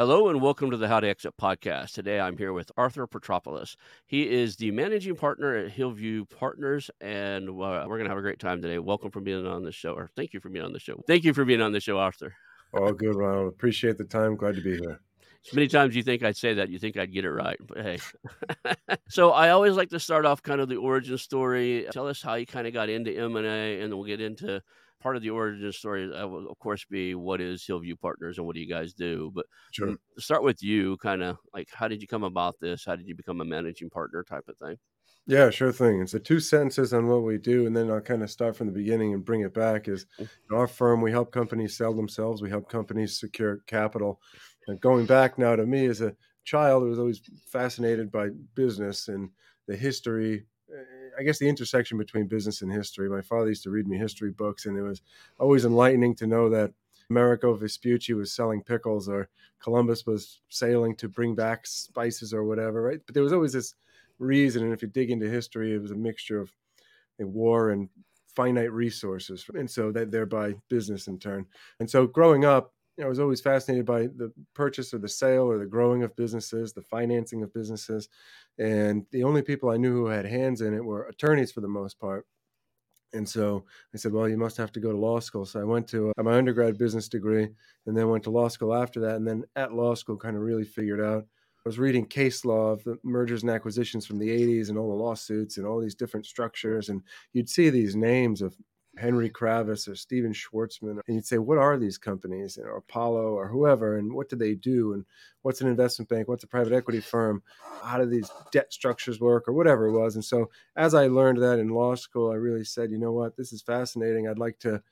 Hello and welcome to the How to Exit podcast. Today I'm here with Arthur Petropoulos. He is the managing partner at Hillview Partners, and uh, we're going to have a great time today. Welcome for being on the show, or thank you for being on the show. Thank you for being on the show, Arthur. All good, Ronald. Appreciate the time. Glad to be here. As many times you think I'd say that, you think I'd get it right. But hey. so I always like to start off kind of the origin story. Tell us how you kind of got into M&A, and then we'll get into part of the origin story uh, will of course be what is hillview partners and what do you guys do but sure. start with you kind of like how did you come about this how did you become a managing partner type of thing yeah sure thing it's a two sentences on what we do and then i'll kind of start from the beginning and bring it back is mm. our firm we help companies sell themselves we help companies secure capital and going back now to me as a child i was always fascinated by business and the history eh, I guess the intersection between business and history. My father used to read me history books, and it was always enlightening to know that Amerigo Vespucci was selling pickles, or Columbus was sailing to bring back spices, or whatever. Right? But there was always this reason, and if you dig into history, it was a mixture of war and finite resources, and so that thereby business in turn. And so growing up, I was always fascinated by the purchase or the sale or the growing of businesses, the financing of businesses. And the only people I knew who had hands in it were attorneys for the most part. And so I said, well, you must have to go to law school. So I went to uh, my undergrad business degree and then went to law school after that. And then at law school, kind of really figured out. I was reading case law of the mergers and acquisitions from the 80s and all the lawsuits and all these different structures. And you'd see these names of Henry Kravis or Stephen Schwarzman, and you'd say, what are these companies, or Apollo or whoever, and what do they do, and what's an investment bank, what's a private equity firm, how do these debt structures work, or whatever it was. And so, as I learned that in law school, I really said, you know what, this is fascinating. I'd like to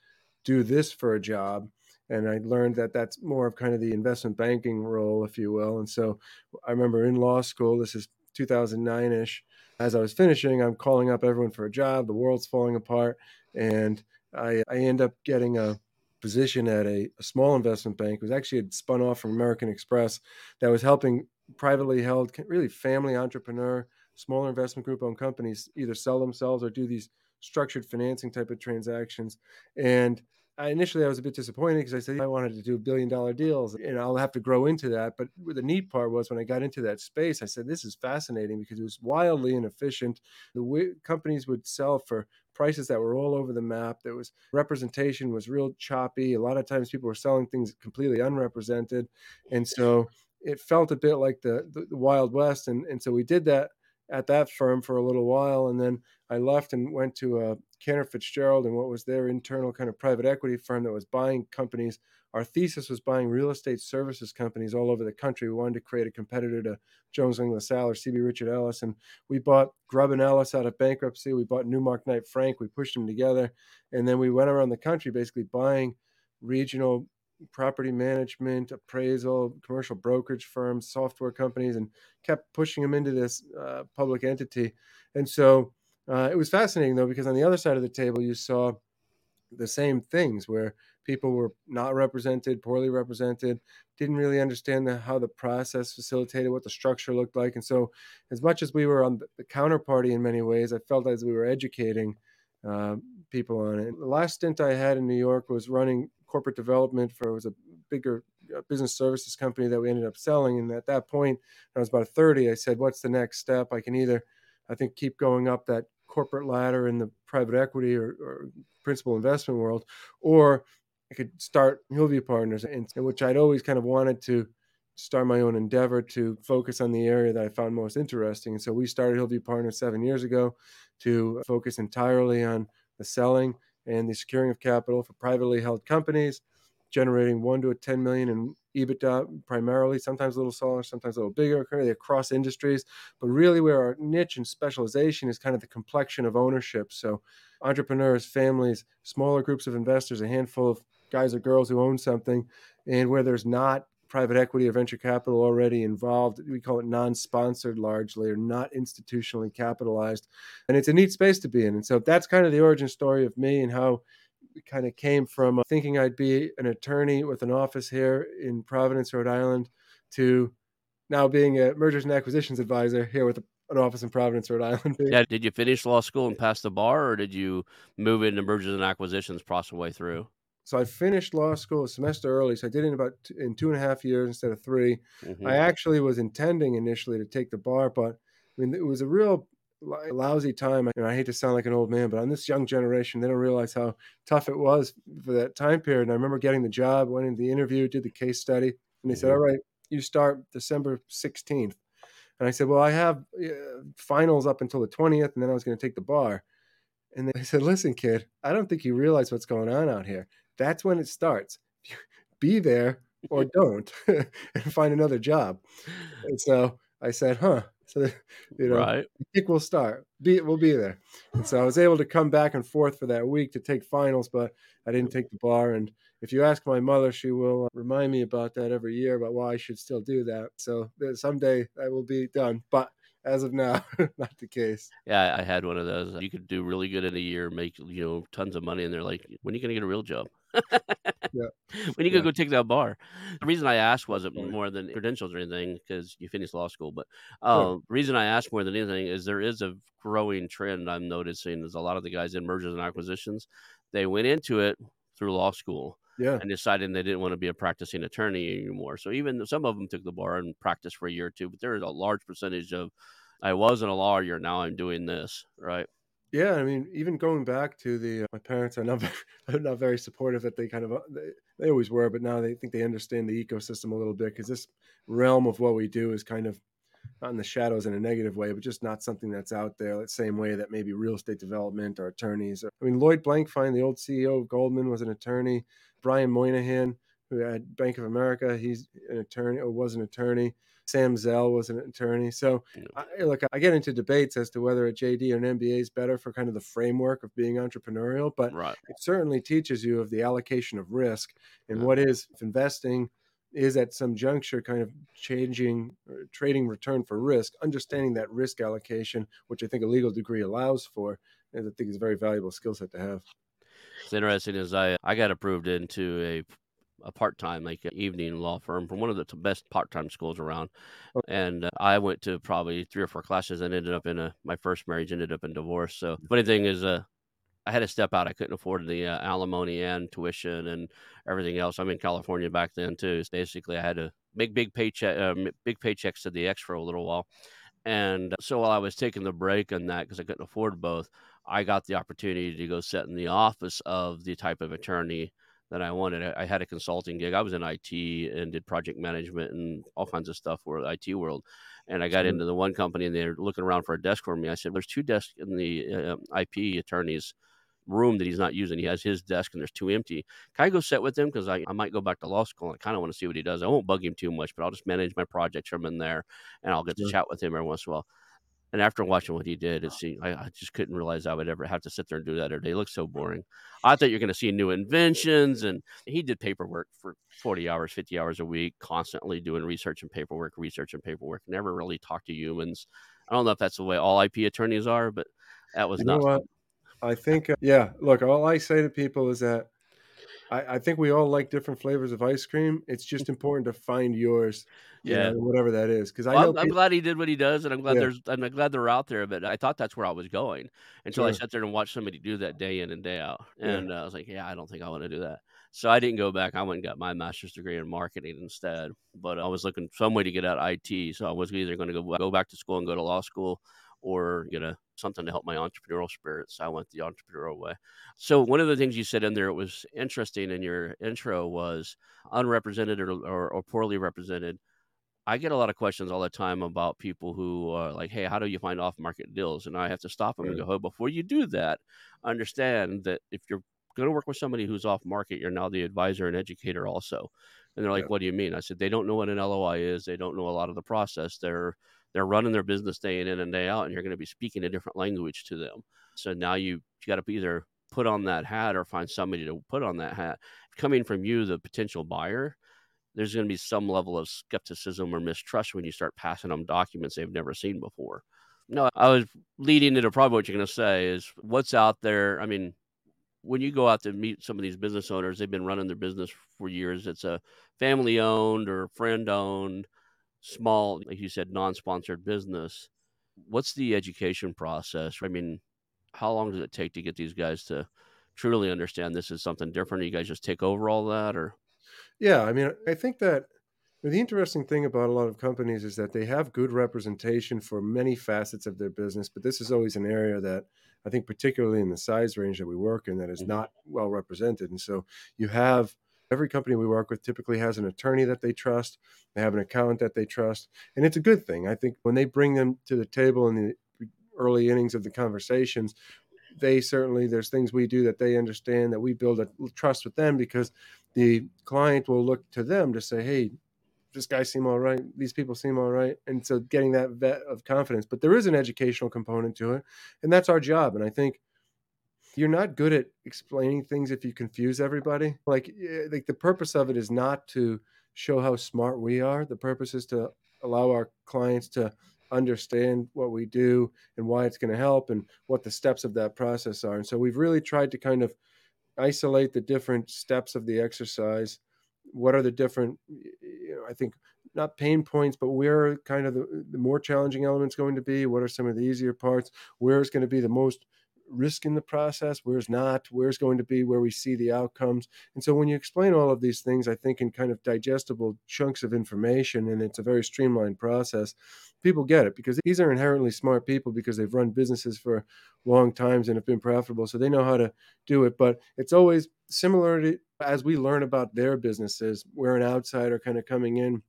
do this for a job. And I learned that that's more of kind of the investment banking role, if you will. And so, I remember in law school, this is 2009 ish. As I was finishing, I'm calling up everyone for a job. The world's falling apart and I, I end up getting a position at a, a, small investment bank. It was actually had spun off from American Express that was helping privately held, really family entrepreneur, smaller investment group owned companies either sell themselves or do these structured financing type of transactions. And I, initially I was a bit disappointed because I said I wanted to do billion dollar deals and I'll have to grow into that. But the neat part was when I got into that space, I said, this is fascinating because it was wildly inefficient. The companies would sell for prices that were all over the map. There was representation was real choppy. A lot of times people were selling things completely unrepresented. And so it felt a bit like the, the, the Wild West. And, and so we did that at that firm for a little while. And then I left and went to a Cantor Fitzgerald and what was their internal kind of private equity firm that was buying companies. Our thesis was buying real estate services companies all over the country. We wanted to create a competitor to Jones Lang LaSalle or CB Richard Ellis. And we bought Grubb and Ellis out of bankruptcy. We bought Newmark Knight Frank. We pushed them together. And then we went around the country basically buying regional property management, appraisal, commercial brokerage firms, software companies, and kept pushing them into this uh, public entity. And so uh, it was fascinating though, because on the other side of the table, you saw the same things where people were not represented, poorly represented, didn't really understand the, how the process facilitated, what the structure looked like. And so, as much as we were on the counterparty in many ways, I felt as we were educating uh, people on it. The last stint I had in New York was running corporate development for it was a bigger uh, business services company that we ended up selling. And at that point, I was about 30. I said, "What's the next step? I can either, I think, keep going up that corporate ladder in the private equity or, or principal investment world, or I could start Hillview Partners, in which I'd always kind of wanted to start my own endeavor to focus on the area that I found most interesting. And so we started Hillview Partners seven years ago to focus entirely on the selling and the securing of capital for privately held companies, generating one to a 10 million in EBITDA primarily, sometimes a little smaller, sometimes a little bigger, currently across industries. But really, where our niche and specialization is kind of the complexion of ownership. So, entrepreneurs, families, smaller groups of investors, a handful of guys or girls who own something, and where there's not private equity or venture capital already involved. We call it non sponsored largely or not institutionally capitalized. And it's a neat space to be in. And so that's kind of the origin story of me and how kind of came from uh, thinking I'd be an attorney with an office here in Providence, Rhode Island, to now being a mergers and acquisitions advisor here with an office in Providence, Rhode Island. Yeah. Did you finish law school and pass the bar, or did you move into mergers and acquisitions process the way through? So I finished law school a semester early. So I did it in about two, in two and a half years instead of 3 mm-hmm. I actually was intending initially to take the bar, but I mean it was a real lousy time. And I hate to sound like an old man, but on this young generation, they don't realize how tough it was for that time period. And I remember getting the job, went into the interview, did the case study, and they mm-hmm. said, "All right, you start December 16th." And I said, "Well, I have uh, finals up until the 20th, and then I was going to take the bar." And they said, "Listen, kid, I don't think you realize what's going on out here that's when it starts. Be there or don't and find another job. And so I said, huh. So, you know, right. I think we'll start. Be, we'll be there. And so I was able to come back and forth for that week to take finals, but I didn't take the bar. And if you ask my mother, she will uh, remind me about that every year about why I should still do that. So someday I will be done. But as of now, not the case. Yeah, I had one of those. You could do really good in a year, make you know tons of money, and they're like, "When are you going to get a real job?" Yeah. When you yeah. go take that bar. The reason I asked wasn't more than credentials or anything because you finished law school, but uh, reason I asked more than anything is there is a growing trend I'm noticing is a lot of the guys in mergers and acquisitions, they went into it through law school. Yeah. And decided they didn't want to be a practicing attorney anymore. So even some of them took the bar and practiced for a year or two, but there is a large percentage of I wasn't a lawyer, now I'm doing this, right? Yeah, I mean, even going back to the uh, my parents are not very, not very supportive that they kind of uh, they, they always were, but now they think they understand the ecosystem a little bit because this realm of what we do is kind of not in the shadows in a negative way, but just not something that's out there. The same way that maybe real estate development or attorneys. I mean, Lloyd Blankfein, the old CEO of Goldman, was an attorney. Brian Moynihan, who had Bank of America, he's an attorney or was an attorney. Sam Zell was an attorney. So, I, look, I get into debates as to whether a JD or an MBA is better for kind of the framework of being entrepreneurial, but right. it certainly teaches you of the allocation of risk and yeah. what is investing is at some juncture kind of changing trading return for risk understanding that risk allocation which i think a legal degree allows for and i think is a very valuable skill set to have it's interesting as i i got approved into a a part time, like evening law firm from one of the best part time schools around. Oh. And uh, I went to probably three or four classes and ended up in a, my first marriage ended up in divorce. So, mm. funny thing is, uh, I had to step out. I couldn't afford the uh, alimony and tuition and everything else. I'm in California back then too. So basically, I had to make big paycheck, uh, big paychecks to the X for a little while. And so while I was taking the break on that because I couldn't afford both, I got the opportunity to go sit in the office of the type of attorney that I wanted. I, I, had a consulting gig. I was in IT and did project management and all kinds of stuff for the IT world. And I got into the one company and they're looking around for a desk for me. I said, "There's two desks in the uh, IP attorney's room that he's not using. He has his desk and there's two empty. Can I go sit with him? Because I, I might go back to law school and I kind of want to see what he does. I won't bug him too much, but I'll just manage my projects from in there and I'll get sure. to chat with him every once in a while. And after watching what he did, it seemed I, I, just couldn't realize I would ever have to sit there and do that every day. It looked so boring. I thought you're going to see new inventions, and he did paperwork for 40 hours, 50 hours a week, constantly doing research and paperwork, research and paperwork. Never really talked to humans. I don't know if that's the way all IP attorneys are, but that was you not. I think, uh, yeah. Look, all I say to people is that I, I think we all like different flavors of ice cream. It's just important to find yours, you Yeah. know, whatever that is. Because I well, I'm, I'm glad he did what he does, and I'm glad Yeah. there's I'm glad they're out there. But I thought that's where I was going until I sat there and watched somebody do that day in and day out, Yeah. and uh, I was like, yeah, I don't think I want to do that. So I didn't go back. I went and got my master's degree in marketing instead. But I was looking some way to get out of IT, so I was either going to go go back to school and go to law school, or you know something to help my entrepreneurial spirit. So I went the entrepreneurial way. So one of the things you said in there it was interesting in your intro was unrepresented or, or, or poorly represented. I get a lot of questions all the time about people who are like, "Hey, how do you find off-market deals?" And I have to stop them and go, "Oh, before you do that, understand that if you're going to work with somebody who's off-market, you're now the advisor and educator also." And they're like, Yeah. "What do you mean?" I said, "They don't know what an LOI is. They don't know a lot of the process. They're they're running their business day in and day out, and you're going to be speaking a different language to them. So now you you got to either put on that hat or find somebody to put on that hat. Coming from you, the potential buyer, there's going to be some level of skepticism or mistrust when you start passing them documents they've never seen before. No, I was leading into probably what you're going to say is what's out there. I mean, when you go out to meet some of these business owners, they've been running their business for years. It's a family owned or friend owned, small, like you said, non sponsored business. What's the education process? I mean, how long does it take to get these guys to truly understand this is something different? You guys just take over all that or? Yeah, I mean, I think that the interesting thing about a lot of companies is that they have good representation for many facets of their business, but this is always an area that I think, particularly in the size range that we work in, that is Mhm. not well represented. And so you have every company we work with typically has an attorney that they trust, they have an accountant that they trust, and it's a good thing. I think when they bring them to the table in the early innings of the conversations, they certainly there's things we do that they understand that we build a trust with them because the client will look to them to say, "Hey, this guy seem all right. These people seem all right." And so getting that vet of confidence, but there is an educational component to it, and that's our job. And I think you're not good at explaining things if you confuse everybody. Like, eh, like the purpose of it is not to show how smart we are. The purpose is to allow our clients to understand what we do and why it's going to help and what the steps of that process are. And so we've really tried to kind of isolate the different steps of the exercise. What are the different, you know, I think not pain points, but where kind of the, the more challenging elements going to be? What are some of the easier parts? Where is going to be the most risk in the process? Where's not? Where's going to be where we see the outcomes? And so when you explain all of these things, I think in kind of digestible chunks of information, and it's a very streamlined process, people get it because these are inherently smart people because they've run businesses for long times and have been profitable. So they know how to do it. But it's always similar to as we learn about their businesses, we're an outsider kind of coming in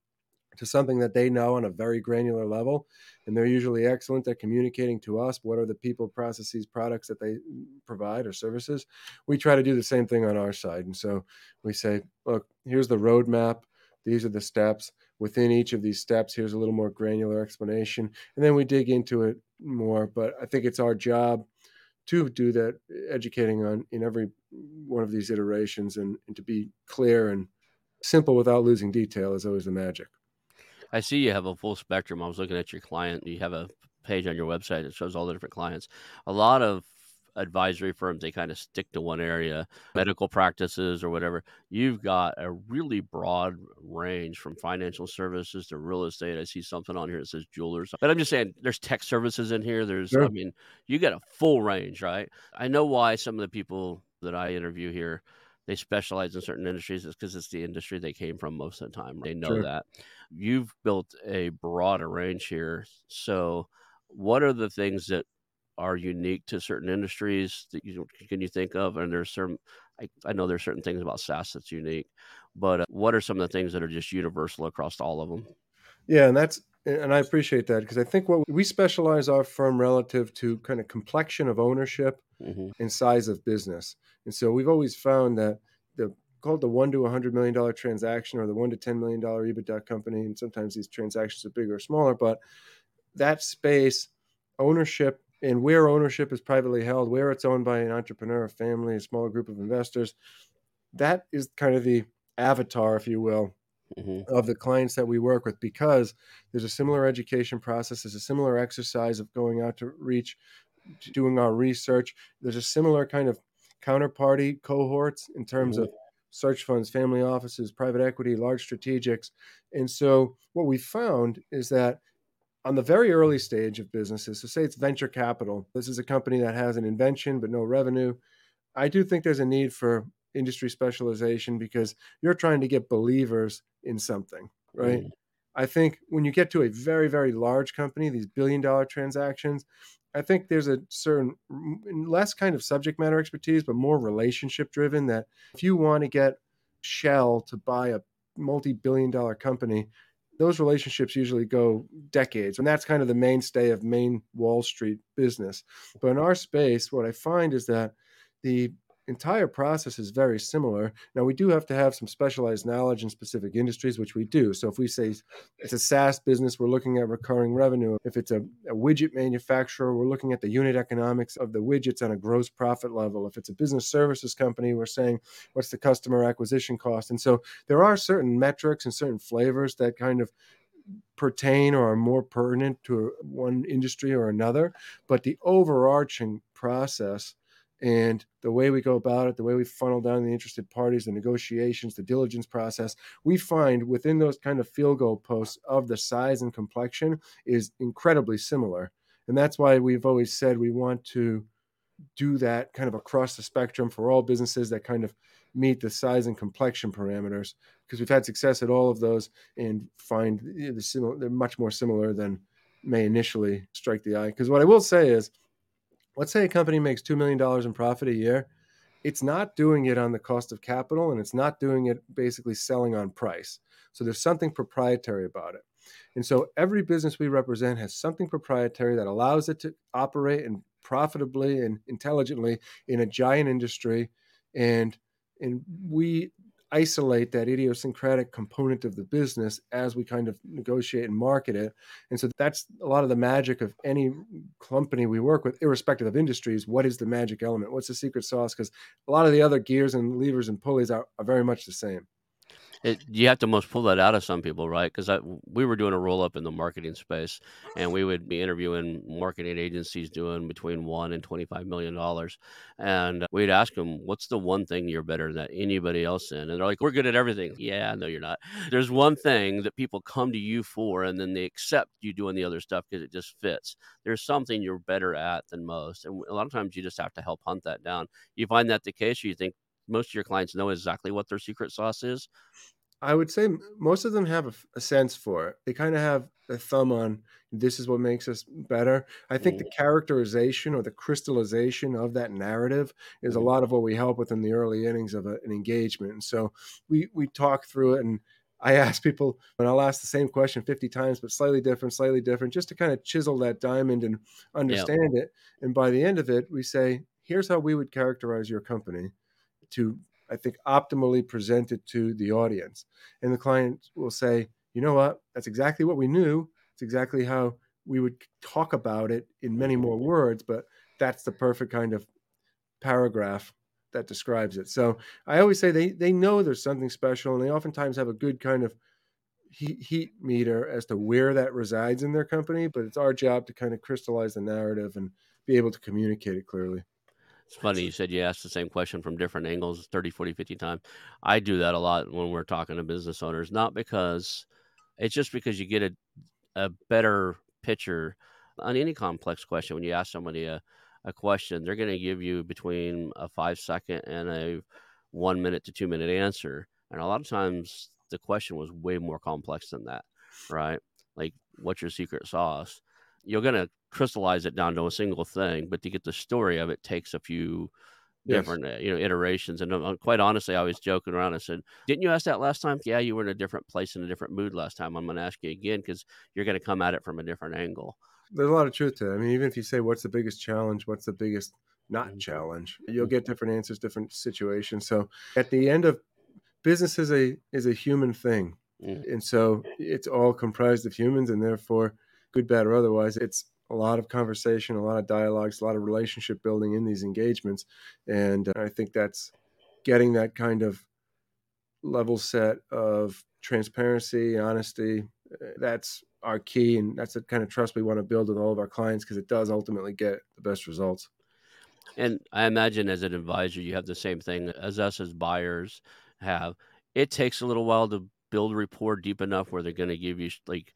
to something that they know on a very granular level. And they're usually excellent at communicating to us what are the people, processes, products that they mm, provide or services. We try to do the same thing on our side. And so we say, look, here's the roadmap. These are the steps. Within each of these steps, here's a little more granular explanation. And then we dig into it more. But I think it's our job to do that educating on in every one of these iterations and, and to be clear and simple without losing detail is always the magic. I see you have a full spectrum. I was looking at your client. You have a page on your website that shows all the different clients. A lot of advisory firms they kind of stick to one area, medical practices or whatever. You've got a really broad range from financial services to real estate. I see something on here that says jewelers. But I'm just saying there's tech services in here. There's Sure. I mean, you got a full range, right? I know why some of the people that I interview here they specialize in certain industries it's because it's the industry they came from most of the time they know Sure. that. You've built a broader range here. So what are the things that are unique to certain industries that you can you think of? And there's certain I, I know there's certain things about SaaS that's unique but uh, what are some of the things that are just universal across all of them Yeah, and that's and I appreciate that because I think what we specialize our firm relative to kind of complexion of ownership hmm and size of business. And so we've always found that the called the one to a hundred million dollar transaction or the one to ten million dollar EBITDA company, and sometimes these transactions are bigger or smaller, but that space, ownership, and where ownership is privately held, where it's owned by an entrepreneur, a family, a small group of investors, that is kind of the avatar, if you will, hmm of the clients that we work with because there's a similar education process there's a similar exercise of going out to reach doing our research there's a similar kind of counterparty cohorts in terms Mhm. of search funds, family offices, private equity, large strategics. And so what we found is that on the very early stage of businesses, so say it's venture capital, this is a company that has an invention but no revenue. I do think there's a need for industry specialization because you're trying to get believers in something, right? Mm. I think when you get to a very, very large company, these billion dollar transactions, I think there's a certain less kind of subject matter expertise, but more relationship driven. That if you want to get Shell to buy a multi billion dollar company, those relationships usually go decades. And that's kind of the mainstay of main Wall Street business. But in our space, what I find is that the entire process is very similar. Now, we do have to have some specialized knowledge in specific industries, which we do. So, if we say it's a SaaS business, we're looking at recurring revenue. If it's a, a, widget manufacturer, we're looking at the unit economics of the widgets on a gross profit level. If it's a business services company, we're saying what's the customer acquisition cost. And so, there are certain metrics and certain flavors that kind of pertain or are more pertinent to one industry or another. But the overarching process and the way we go about it, the way we funnel down the interested parties, the negotiations, the diligence process, we find within those kind of field goal posts of the size and complexion is incredibly similar. And that's why we've always said we want to do that kind of across the spectrum for all businesses that kind of meet the size and complexion parameters because we've had success at all of those and find similar, they're much more similar than may initially strike the eye. Because what I will say is, let's say a company makes $2 million in profit a year, it's not doing it on the cost of capital and it's not doing it basically selling on price. So there's something proprietary about it. And so every business we represent has something proprietary that allows it to operate and profitably and intelligently in a giant industry. And and we isolate that idiosyncratic component of the business as we kind of negotiate and market it. And so that's a lot of the magic of any company we work with, irrespective of industries. What is the magic element? What's the secret sauce? Because a lot of the other gears and levers and pulleys are, are very much the same. It, you have to most pull that out of some people, right? Because we were doing a roll up in the marketing space, and we would be interviewing marketing agencies doing between one and twenty five million dollars, and uh, we'd ask them, "What's the one thing you're better than anybody else in?" And they're like, "We're good at everything." Yeah, no, you're not. There's one thing that people come to you for, and then they accept you doing the other stuff because it just fits. There's something you're better at than most, and a lot of times you just have to help hunt that down. You find that the case, you think most of your clients know exactly what their secret sauce is? I would say most of them have a, a sense for it. They kind of have a thumb on this is what makes us better. I think mm. the characterization or the crystallization of that narrative is a lot of what we help with in the early innings of a, an engagement. And so we we talk through it and I ask people, and I'll ask the same question 50 times, but slightly different, slightly different, just to kind of chisel that diamond and understand yep. it. And by the end of it, we say, here's how we would characterize your company to I think optimally present it to the audience. And the client will say, you know what, that's exactly what we knew. It's exactly how we would talk about it in many more mm-hmm. words, but that's the perfect kind of paragraph that describes it. So I always say they they know there's something special, and they oftentimes have a good kind of heat, heat meter as to where that resides in their company. But it's our job to kind of crystallize the narrative and be able to communicate it clearly. It's funny you said you asked the same question from different angles 30, 40, 50 times. I do that a lot when we're talking to business owners, not because it's just because you get a, a better picture on any complex question. When you ask somebody a, a question, they're going to give you between a five second and a one minute to two minute answer. And a lot of times the question was way more complex than that, right? Like, what's your secret sauce? You're going to crystallize it down to a single thing, but to get the story of it takes a few different yes. Uh, you know iterations. And uh, quite honestly, I was joking around. I said, "Didn't you ask that last time? Yeah, you were in a different place in a different mood last time. I'm going to ask you again because you're going to come at it from a different angle." There's a lot of truth to it. I mean, even if you say, "What's the biggest challenge? What's the biggest not mm-hmm. challenge?" You'll mm-hmm. get different answers, different situations. So at the end of business is a is a human thing, mm-hmm. and so it's all comprised of humans, and therefore good, bad, or otherwise. It's a lot of conversation, a lot of dialogues, a lot of relationship building in these engagements. And I think that's getting that kind of level set of transparency, honesty. Eh, that's our key. And that's the kind of trust we want to build with all of our clients because it does ultimately get the best results. And I imagine as an advisor, you have the same thing as us as buyers have. It takes a little while to build rapport deep enough where they're going to give you like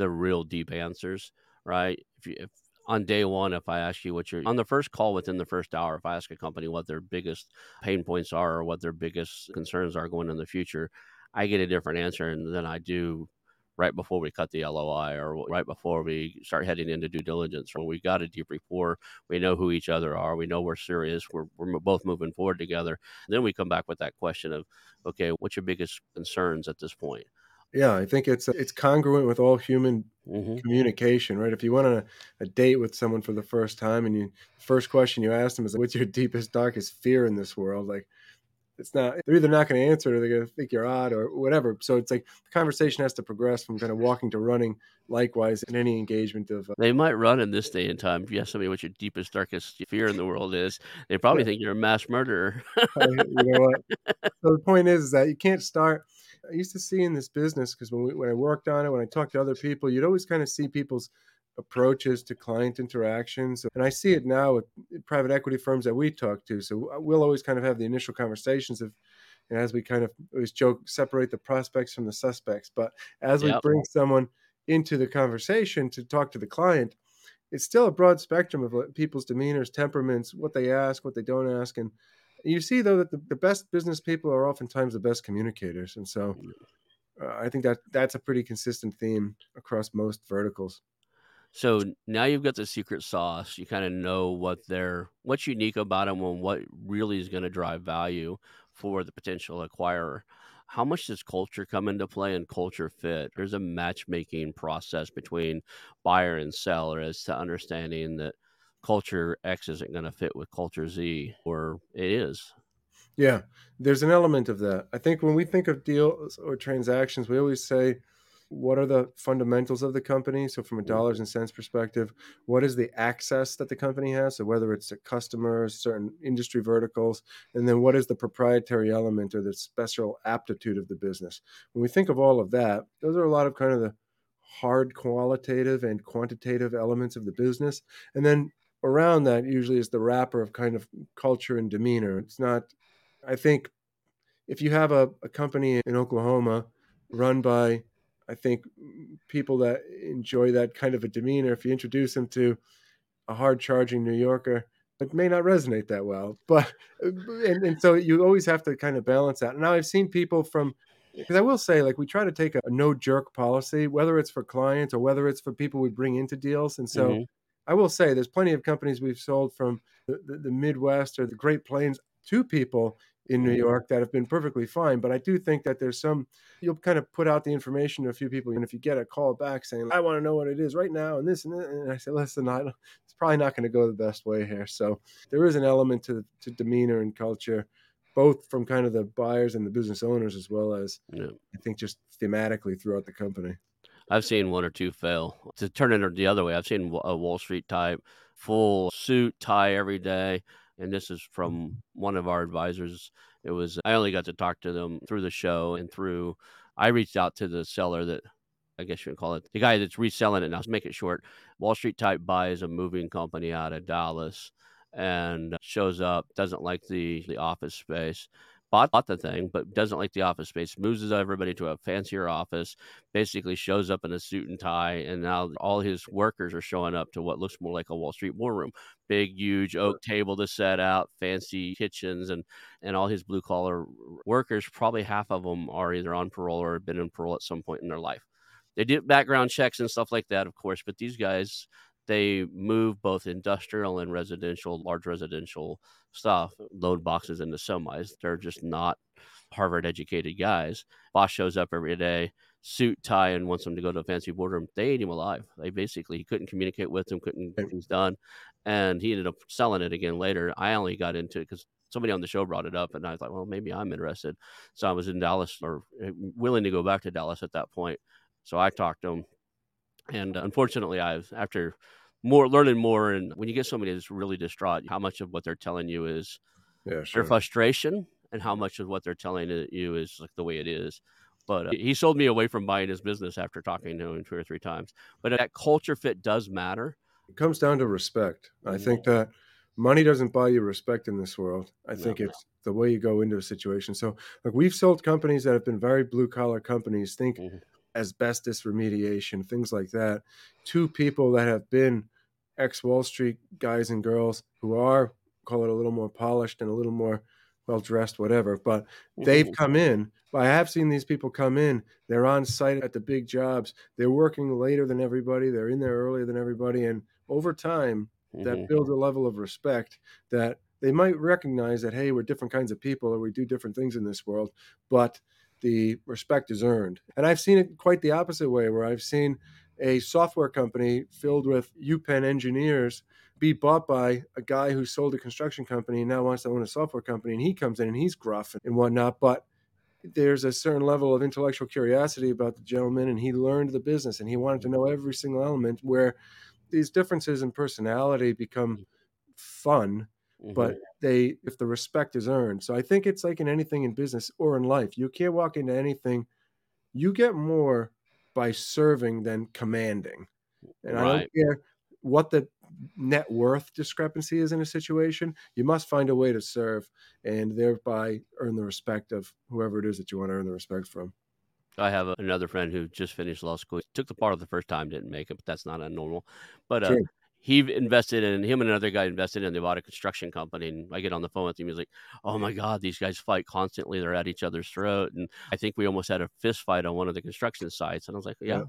the real deep answers, right? If you if on day one, if I ask you what your on the first call within the first hour, if I ask a company what their biggest pain points are or what their biggest concerns are going in the future, I get a different answer than I do right before we cut the LOI or right before we start heading into due diligence. When we've got a deep rapport, we know who each other are, we know we're serious, we're, we're both moving forward together. And then we come back with that question of, okay, what's your biggest concerns at this point? Yeah, I think it's it's congruent with all human mm-hmm. communication, right? If you went on a, a, date with someone for the first time and you first question you ask them is what's your deepest darkest fear in this world? Like it's not they're either not going to answer it or they're going to think you're odd or whatever so it's like the conversation has to progress from kind of walking to running likewise in any engagement of uh, they might run in this day and time if you ask somebody what your deepest darkest fear in the world is they probably yeah. think you're a mass murderer you know what so the point is, is that you can't start i used to see in this business because when, we, when i worked on it when i talked to other people you'd always kind of see people's approaches to client interactions. And I see it now with private equity firms that we talk to. So uh, we'll always kind of have the initial conversations of, and as we kind of always joke, separate the prospects from the suspects. But as we bring someone into the conversation to talk to the client, it's still a broad spectrum of people's demeanors, temperaments, what they ask, what they don't ask. And you see, though, that the, the best business people are oftentimes the best communicators. And so uh, I think that that's a pretty consistent theme across most verticals. So now you've got the secret sauce. You kind of know what they're what's unique about them and what really is going to drive value for the potential acquirer. How much does culture come into play and culture fit? There's a matchmaking process between buyer and seller as to understanding that culture X isn't going to fit with culture Z, or it is. Yeah, there's an element of that. I think when we think of deals or transactions, we always say what are the fundamentals of the company? So from a mm-hmm. dollars and cents perspective what is the access that the company has? So whether it's to customers certain industry verticals and then what is the proprietary element or the special aptitude of the business? When we think of all of that those are a lot of kind of the hard qualitative and quantitative elements of the business. And then around that usually is the wrapper of kind of culture and demeanor it's not i think if you have a, a company in oklahoma run by I think people that enjoy that kind of a demeanor, if you introduce them to a hard charging New Yorker, it may not resonate that well. But and, and so you always have to kind of balance that. Now I've seen people from because I will say, like, we try to take a, a, no jerk policy, whether it's for clients or whether it's for people we bring into deals. And so mm-hmm. I will say there's plenty of companies we've sold from the, the, the Midwest or the Great Plains to people in New mm-hmm. York that have been perfectly fine. But I do think that there's some, you'll kind of put out the information to a few people. And if you get a call back saying, I want to know what it is right now and this and that, and I say, listen, I it's probably not going to go the best way here. So there is an element to, to demeanor and culture, both from kind of the buyers and the business owners, as well as yeah. I think just thematically throughout the company. I've seen one or two fail. To turn it the other way, I've seen a Wall Street type, full suit, tie every day and this is from mm-hmm. one of our advisors. It was I only got to talk to them through the show and through I reached out to the seller that I guess you would call it the guy that's reselling it now. To make it short, Wall Street Type buys a moving company out of Dallas and shows up, doesn't like the the office space, bought, bought the thing, but doesn't like the office space, moves everybody to a fancier office, basically shows up in a suit and tie, and now all his workers are showing up to what looks more like a Wall Street boardroom. Big, huge oak table to set out, fancy kitchens, and and all his blue collar workers, probably half of them are either on parole or have been in parole at some point in their life. They do background checks and stuff like that, of course, but these guys they move both industrial and residential, large residential stuff, load boxes into semis. They're just not Harvard educated guys. Boss shows up every day, suit, tie, and wants them to go to a fancy boardroom. They ate him alive. They basically he couldn't communicate with them, couldn't get things done, and he ended up selling it again later. I only got into it because somebody on the show brought it up, and I was like, well, maybe I'm interested. So I was in Dallas or eh, willing to go back to Dallas at that point. So I talked to him, and unfortunately, I've after more learning more and when you get somebody that's really distraught how much of what they're telling you is yeah, sure. their frustration and how much of what they're telling you is like the way it is but uh, he sold me away from buying his business after talking to him two or three times but that culture fit does matter it comes down to respect i think that money doesn't buy you respect in this world. I think no. it's the way you go into a situation. So, like we've sold companies that have been very blue collar companies. Think Mhm. Asbestos remediation, things like that, to people that have been ex Wall Street guys and girls who are call it a little more polished and a little more well dressed, whatever. But they've Mhm. come in. I have seen these people come in. They're on site at the big jobs. They're working later than everybody. They're in there earlier than everybody. And over time, that Mhm. builds a level of respect that they might recognize that hey we're different kinds of people or we do different things in this world but the respect is earned. And i've seen it quite the opposite way where i've seen a software company filled with upenn engineers be bought by a guy who sold a construction company and now wants to own a software company and he comes in and he's gruff and whatnot but there's a certain level of intellectual curiosity about the gentleman and he learned the business and he wanted to know every single element where these differences in personality become fun but Mhm. they if the respect is earned so i think it's like in anything in business or in life you can't walk into anything you get more by serving than commanding and i don't care what the net worth discrepancy is in a situation you must find a way to serve and thereby earn the respect of whoever it is that you want to earn the respect from I have a, another friend who just finished law school. Took the bar the first time, didn't make it, but that's not abnormal. But uh, Sure. He invested in him and another guy invested in. They bought a construction company, and I get on the phone with him. He's like, "Oh my god, these guys fight constantly. They're at each other's throat." And I think we almost had a fist fight on one of the construction sites. And I was like, "Yeah." Yeah.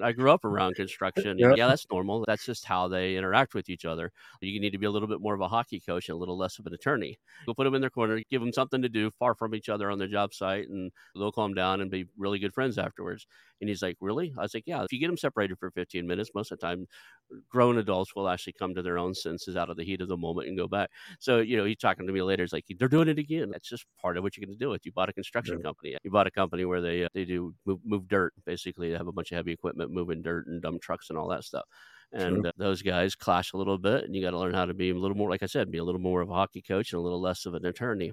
I grew up around construction. Yeah. Yeah, that's normal. That's just how they interact with each other. You need to be a little bit more of a hockey coach and a little less of an attorney. Go put them in their corner, give them something to do far from each other on their job site, and they'll calm down and be really good friends afterwards. And he's like, Really? I was like, Yeah, if you get them separated for 15 minutes, most of the time, grown adults will actually come to their own senses out of the heat of the moment and go back. So, you know, he's talking to me later. He's like, They're doing it again. That's just part of what you're going to do. It. You bought a construction Yeah. company. You bought a company where they uh, they do move, move dirt, basically. They have a bunch of heavy equipment moving dirt and dump trucks and all that stuff. And Sure. uh, those guys clash a little bit, and you got to learn how to be a little more, like I said, be a little more of a hockey coach and a little less of an attorney.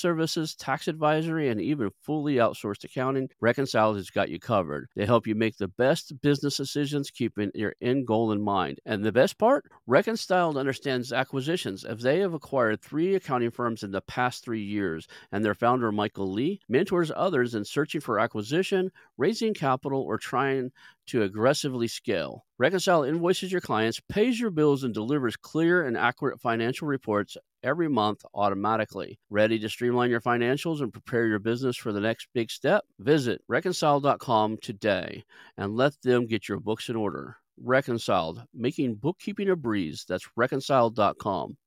services, tax advisory, and even fully outsourced accounting, Reconciled has got you covered. They help you make the best business decisions, keeping your end goal in mind. And the best part? Reconciled understands acquisitions, as they have acquired three accounting firms in the past three years, and their founder, Michael Lee, mentors others in searching for acquisition, raising capital, or trying to aggressively scale. Reconciled invoices your clients, pays your bills, and delivers clear and accurate financial reports every month automatically. Ready to streamline your financials and prepare your business for the next big step? Visit reconciled.com today and let them get your books in order. Reconciled, making bookkeeping a breeze. That's reconciled.com.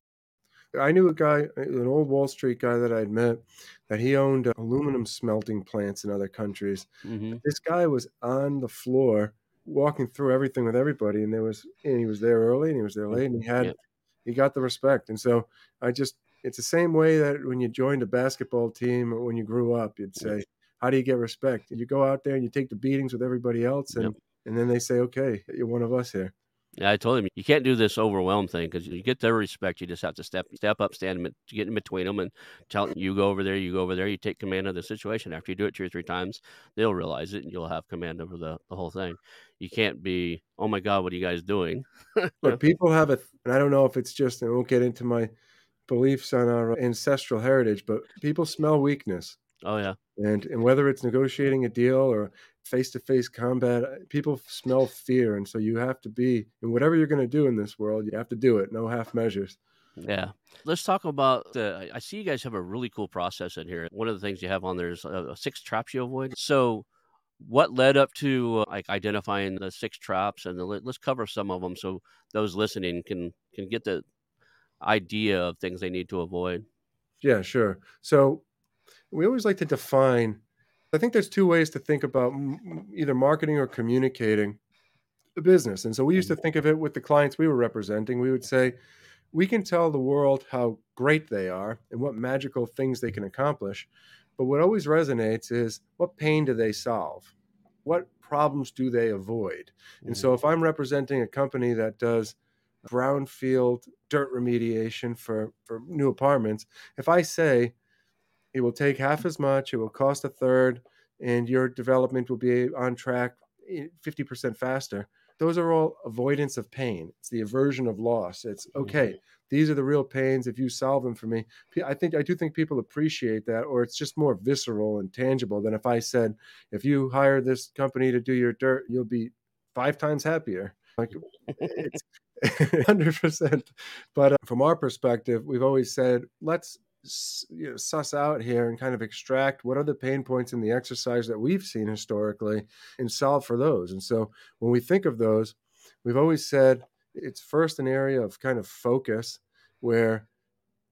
I knew a guy, uh, an old Wall Street guy that I'd met, that he owned uh, aluminum smelting plants in other countries. Mm-hmm. This guy was on the floor walking through everything with everybody, and there was, and he was there early, and he was there mm, late, and he had, Yep. he got the respect. And so I just, it's the same way that when you joined a basketball team or when you grew up, you'd say, "How do you get respect?" You go out there and you take the beatings with everybody else, and Yep. and then they say, "Okay, you're one of us here." Yeah, I told him you can't do this overwhelm thing because you get their respect. You just have to step step up, stand in, get in between them, and tell them you go over there, you go over there. You take command of the situation. After you do it two or three times, they'll realize it, and you'll have command over the, the whole thing. You can't be, oh my god, what are you guys doing? But people have a, and I don't know if it's just, I won't get into my beliefs on our ancestral heritage, but people smell weakness. Oh yeah, And and whether it's negotiating a deal or face to face combat, uh, people smell fear. And so you have to be, and whatever you're going to do in this world, you have to do it. No half measures. yeah. Let's talk about. The, I- I see you guys have a really cool process in here. One of the things you have on there is uh, six traps you avoid. So. What led up to uh, like identifying the six traps, and the, let's cover some of them so those listening can can get the idea of things they need to avoid. Yeah, sure. So we always like to define, I think there's two ways to think about either marketing or communicating the business. And so we used to think of it with the clients we were representing. We would say, we can tell the world how great they are and what magical things they can accomplish. But what always resonates is what pain do they solve? What problems do they avoid? And so, mm. if I'm representing a company that does brownfield dirt remediation for, for new apartments, if I say it will take half as much, it will cost a third, and your development will be on track 50% eh, faster, those are all avoidance of pain. It's the aversion of loss. It's okay. Mm-hmm. These are the real pains. If you solve them for me, I think I do think people appreciate that, or it's just more visceral and tangible than if I said, if you hire this company to do your dirt, you'll be five times happier. Like it's hundred percent. But uh, from our perspective, we've always said let's you know, suss out here and kind of extract what are the pain points in the exercise that we've seen historically and solve for those. And so when we think of those, we've always said it's first an area of kind of focus where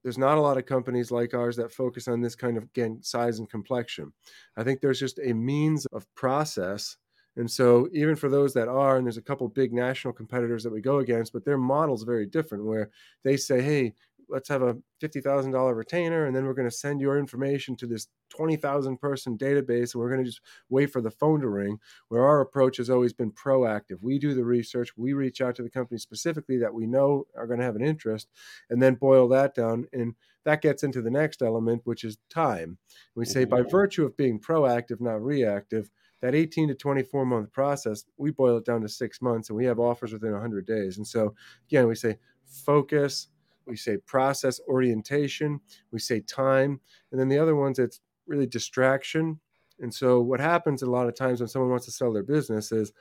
there's not a lot of companies like ours that focus on this kind of again size and complexion. I think there's just a means of process and so, even for those that are, and there's a couple big national competitors that we go against, but their model's very different, where they say, "Hey, let's have a $50,000 retainer and then we're going to send your information to this 20,000 person database and we're going to just wait for the phone to ring where our approach has always been proactive. We do the research we reach out to the company specifically that we know are going to have an interest and then boil that down and that gets into the next element which is time. We say by mm-hmm. virtue of being proactive not reactive that 18 to 24 month process we boil it down to 6 months and we have offers within 100 days. And so again we say focus we say process orientation, we say time, and then the other ones it's really distraction. And so what happens a lot of times when someone wants to sell their business is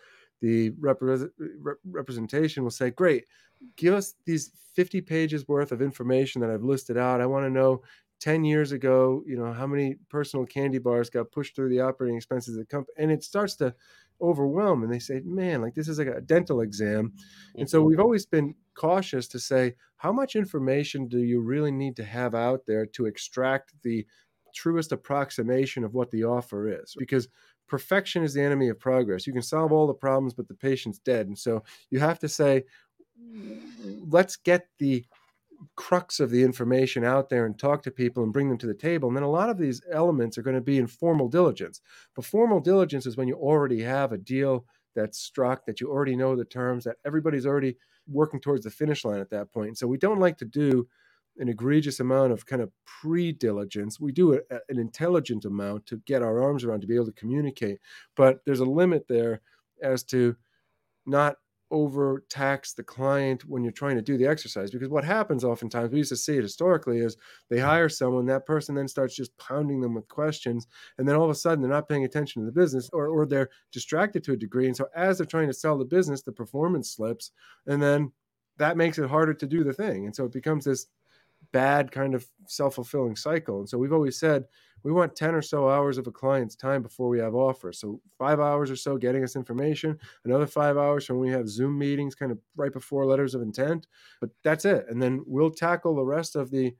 the repre- representation will say, "Great, give us these 50 pages worth of information that I've listed out. I want to know 10 years ago, you know, how many personal candy bars got pushed through the operating expenses of the company." And it starts to overwhelm and they say, "Man, like this is like a dental exam." And so mm-hmm. we've always been cautious to say, how much information do you really need to have out there to extract the truest approximation of what the offer is? Because perfection is the enemy of progress. You can solve all the problems, but the patient's dead. And so you have to say, let's get the crux of the information out there and talk to people and bring them to the table. And then a lot of these elements are going to be in formal diligence. But formal diligence is when you already have a deal that's struck, that you already know the terms, that everybody's already working towards the finish line at that point. So we don't like to do an egregious amount of kind of pre diligence. We do a, an intelligent amount to get our arms around to be able to communicate. But there's a limit there as to not overtax the client when you're trying to do the exercise because what happens oftentimes we used to see it historically is they hire someone that person then starts just pounding them with questions and then all of a sudden they're not paying attention to the business or, or they're distracted to a degree and so as they're trying to sell the business the performance slips and then that makes it harder to do the thing and so it becomes this bad kind of self-fulfilling cycle and so we've always said we want 10 or so hours of a client's time before we have offers. So five hours or so getting us information, another five hours when we have Zoom meetings kind of right before letters of intent. But that's it. And then we'll tackle the rest of the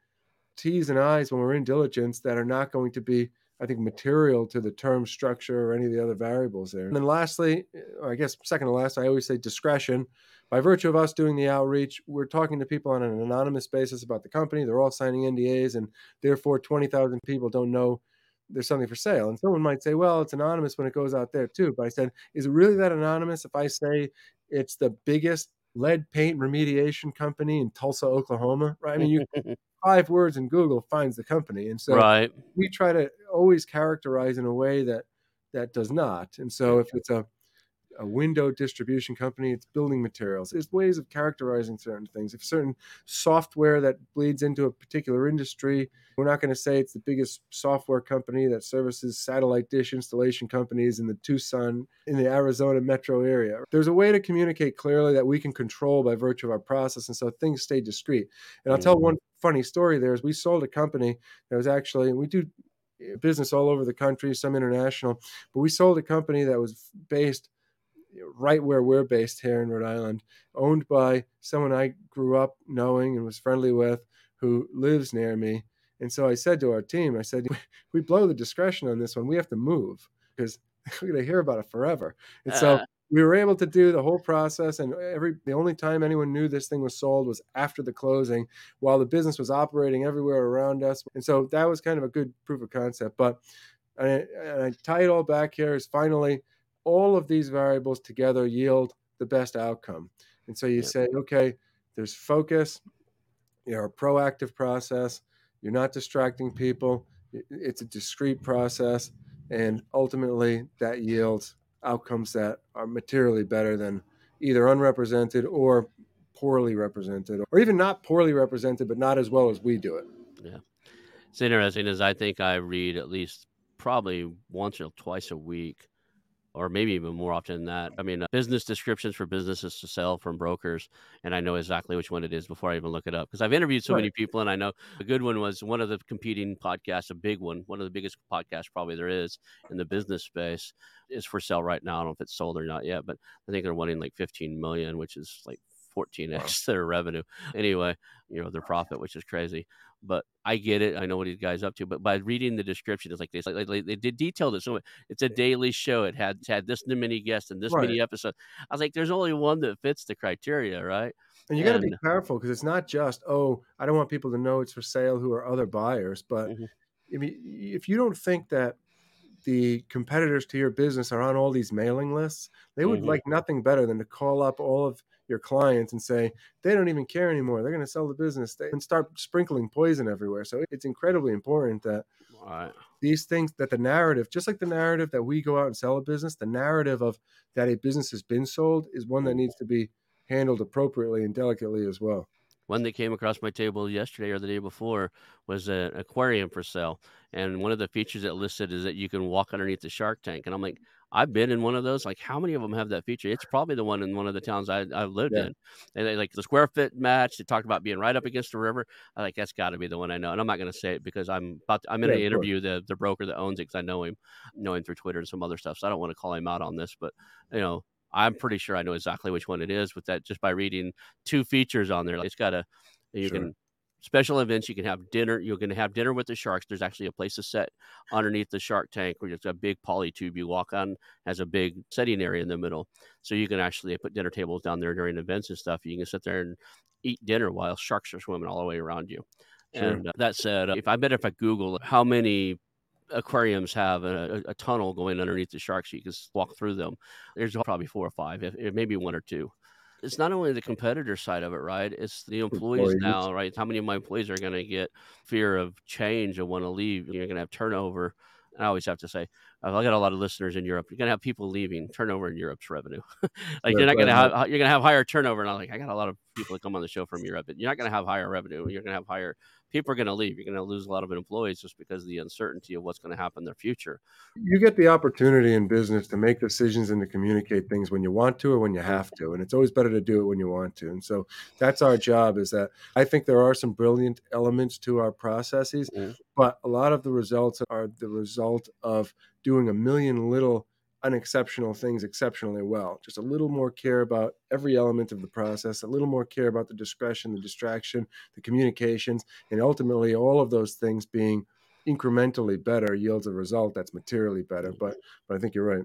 T's and I's when we're in diligence that are not going to be, I think, material to the term structure or any of the other variables there. And then lastly, or I guess second to last, I always say discretion by virtue of us doing the outreach, we're talking to people on an anonymous basis about the company. They're all signing NDAs, and therefore 20,000 people don't know there's something for sale. And someone might say, well, it's anonymous when it goes out there too. But I said, is it really that anonymous if I say it's the biggest lead paint remediation company in Tulsa, Oklahoma? Right? I mean, you five words and Google finds the company. And so right. we try to always characterize in a way that that does not. And so if it's a a window distribution company, it's building materials. There's ways of characterizing certain things. If certain software that bleeds into a particular industry, we're not going to say it's the biggest software company that services satellite dish installation companies in the Tucson, in the Arizona metro area. There's a way to communicate clearly that we can control by virtue of our process, and so things stay discreet. And I'll tell mm-hmm. one funny story there is we sold a company that was actually, and we do eh, business all over the country, some international, but we sold a company that was based right where we're based here in Rhode Island, owned by someone I grew up knowing and was friendly with who lives near me. And so I said to our team, I said, we blow the discretion on this one. We have to move because we're going to hear about it forever. And so uh. we were able to do the whole process and every the only time anyone knew this thing was sold was after the closing while the business was operating everywhere around us and so that was kind of a good proof of concept but and I, and I tie it all back here is finally all of these variables together yield the best outcome and so you yeah. say okay there's focus you know a proactive process you're not distracting people it's a discrete process and ultimately that yields outcomes that are materially better than either unrepresented or poorly represented, or even not poorly represented, but not as well as we do it. Yeah. It's interesting as I think I read at least probably once or twice a week or maybe even more often than that. I mean, uh, business descriptions for businesses to sell from brokers, and I know exactly which one it is before I even look it up because I've interviewed so right. many people, and I know a good one was one of the competing podcasts, a big one, one of the biggest podcasts probably there is in the business space, is for sale right now. I don't know if it's sold or not yet, but I think they're wanting like 15 million, which is like 14x wow. their revenue. Anyway, you know, their profit, which is crazy. But I get it. I know what these guys up to. But by reading the description, it's like they like, like they did detail it. So it's a daily show. It had had this many guests and this right. many episodes. I was like, there's only one that fits the criteria, right? And you got to be careful because it's not just oh, I don't want people to know it's for sale who are other buyers. But mm-hmm. if you, if you don't think that the competitors to your business are on all these mailing lists, they would mm-hmm. like nothing better than to call up all of your clients and say they don't even care anymore. They're going to sell the business they, and start sprinkling poison everywhere. So it's incredibly important that these things, that the narrative, just like the narrative that we go out and sell a business, the narrative of that a business has been sold is one that needs to be handled appropriately and delicately as well. One that came across my table yesterday or the day before was an aquarium for sale. And one of the features it listed is that you can walk underneath the shark tank. And I'm like, I've been in one of those. Like, how many of them have that feature? It's probably the one in one of the towns I, have lived yeah. in. And they, like the square foot match, they talked about being right up against the river. I like that's got to be the one I know. And I'm not going to say it because I'm about to, I'm going to yeah, interview the the broker that owns it because I know him, know him through Twitter and some other stuff. So I don't want to call him out on this, but you know, I'm pretty sure I know exactly which one it is with that just by reading two features on there. Like it's got a you sure. can special events. You can have dinner. You're going to have dinner with the sharks. There's actually a place to set underneath the shark tank where it's a big poly tube you walk on, has a big setting area in the middle. So you can actually put dinner tables down there during events and stuff. You can sit there and eat dinner while sharks are swimming all the way around you. Sure. And uh, that said, uh, if I bet if I Google how many aquariums have a, a, tunnel going underneath the sharks, you can walk through them. There's probably four or five, if, if maybe one or two it's not only the competitor side of it, right? It's the employees, employees. now, right? How many of my employees are going to get fear of change and want to leave? You're going to have turnover. I always have to say, I got a lot of listeners in Europe. You're gonna have people leaving. Turnover in Europe's revenue. like you're not gonna have you're gonna have higher turnover. And I'm like, I got a lot of people that come on the show from Europe, but you're not gonna have higher revenue. You're gonna have higher people are going to leave. You're going to lose a lot of employees just because of the uncertainty of what's going to happen in their future. You get the opportunity in business to make decisions and to communicate things when you want to or when you have to, and it's always better to do it when you want to. And so that's our job. Is that I think there are some brilliant elements to our processes, mm-hmm. but a lot of the results are the result of doing a million little unexceptional things exceptionally well. Just a little more care about every element of the process, a little more care about the discretion, the distraction, the communications, and ultimately all of those things being incrementally better yields a result that's materially better. Mm-hmm. But but I think you're right.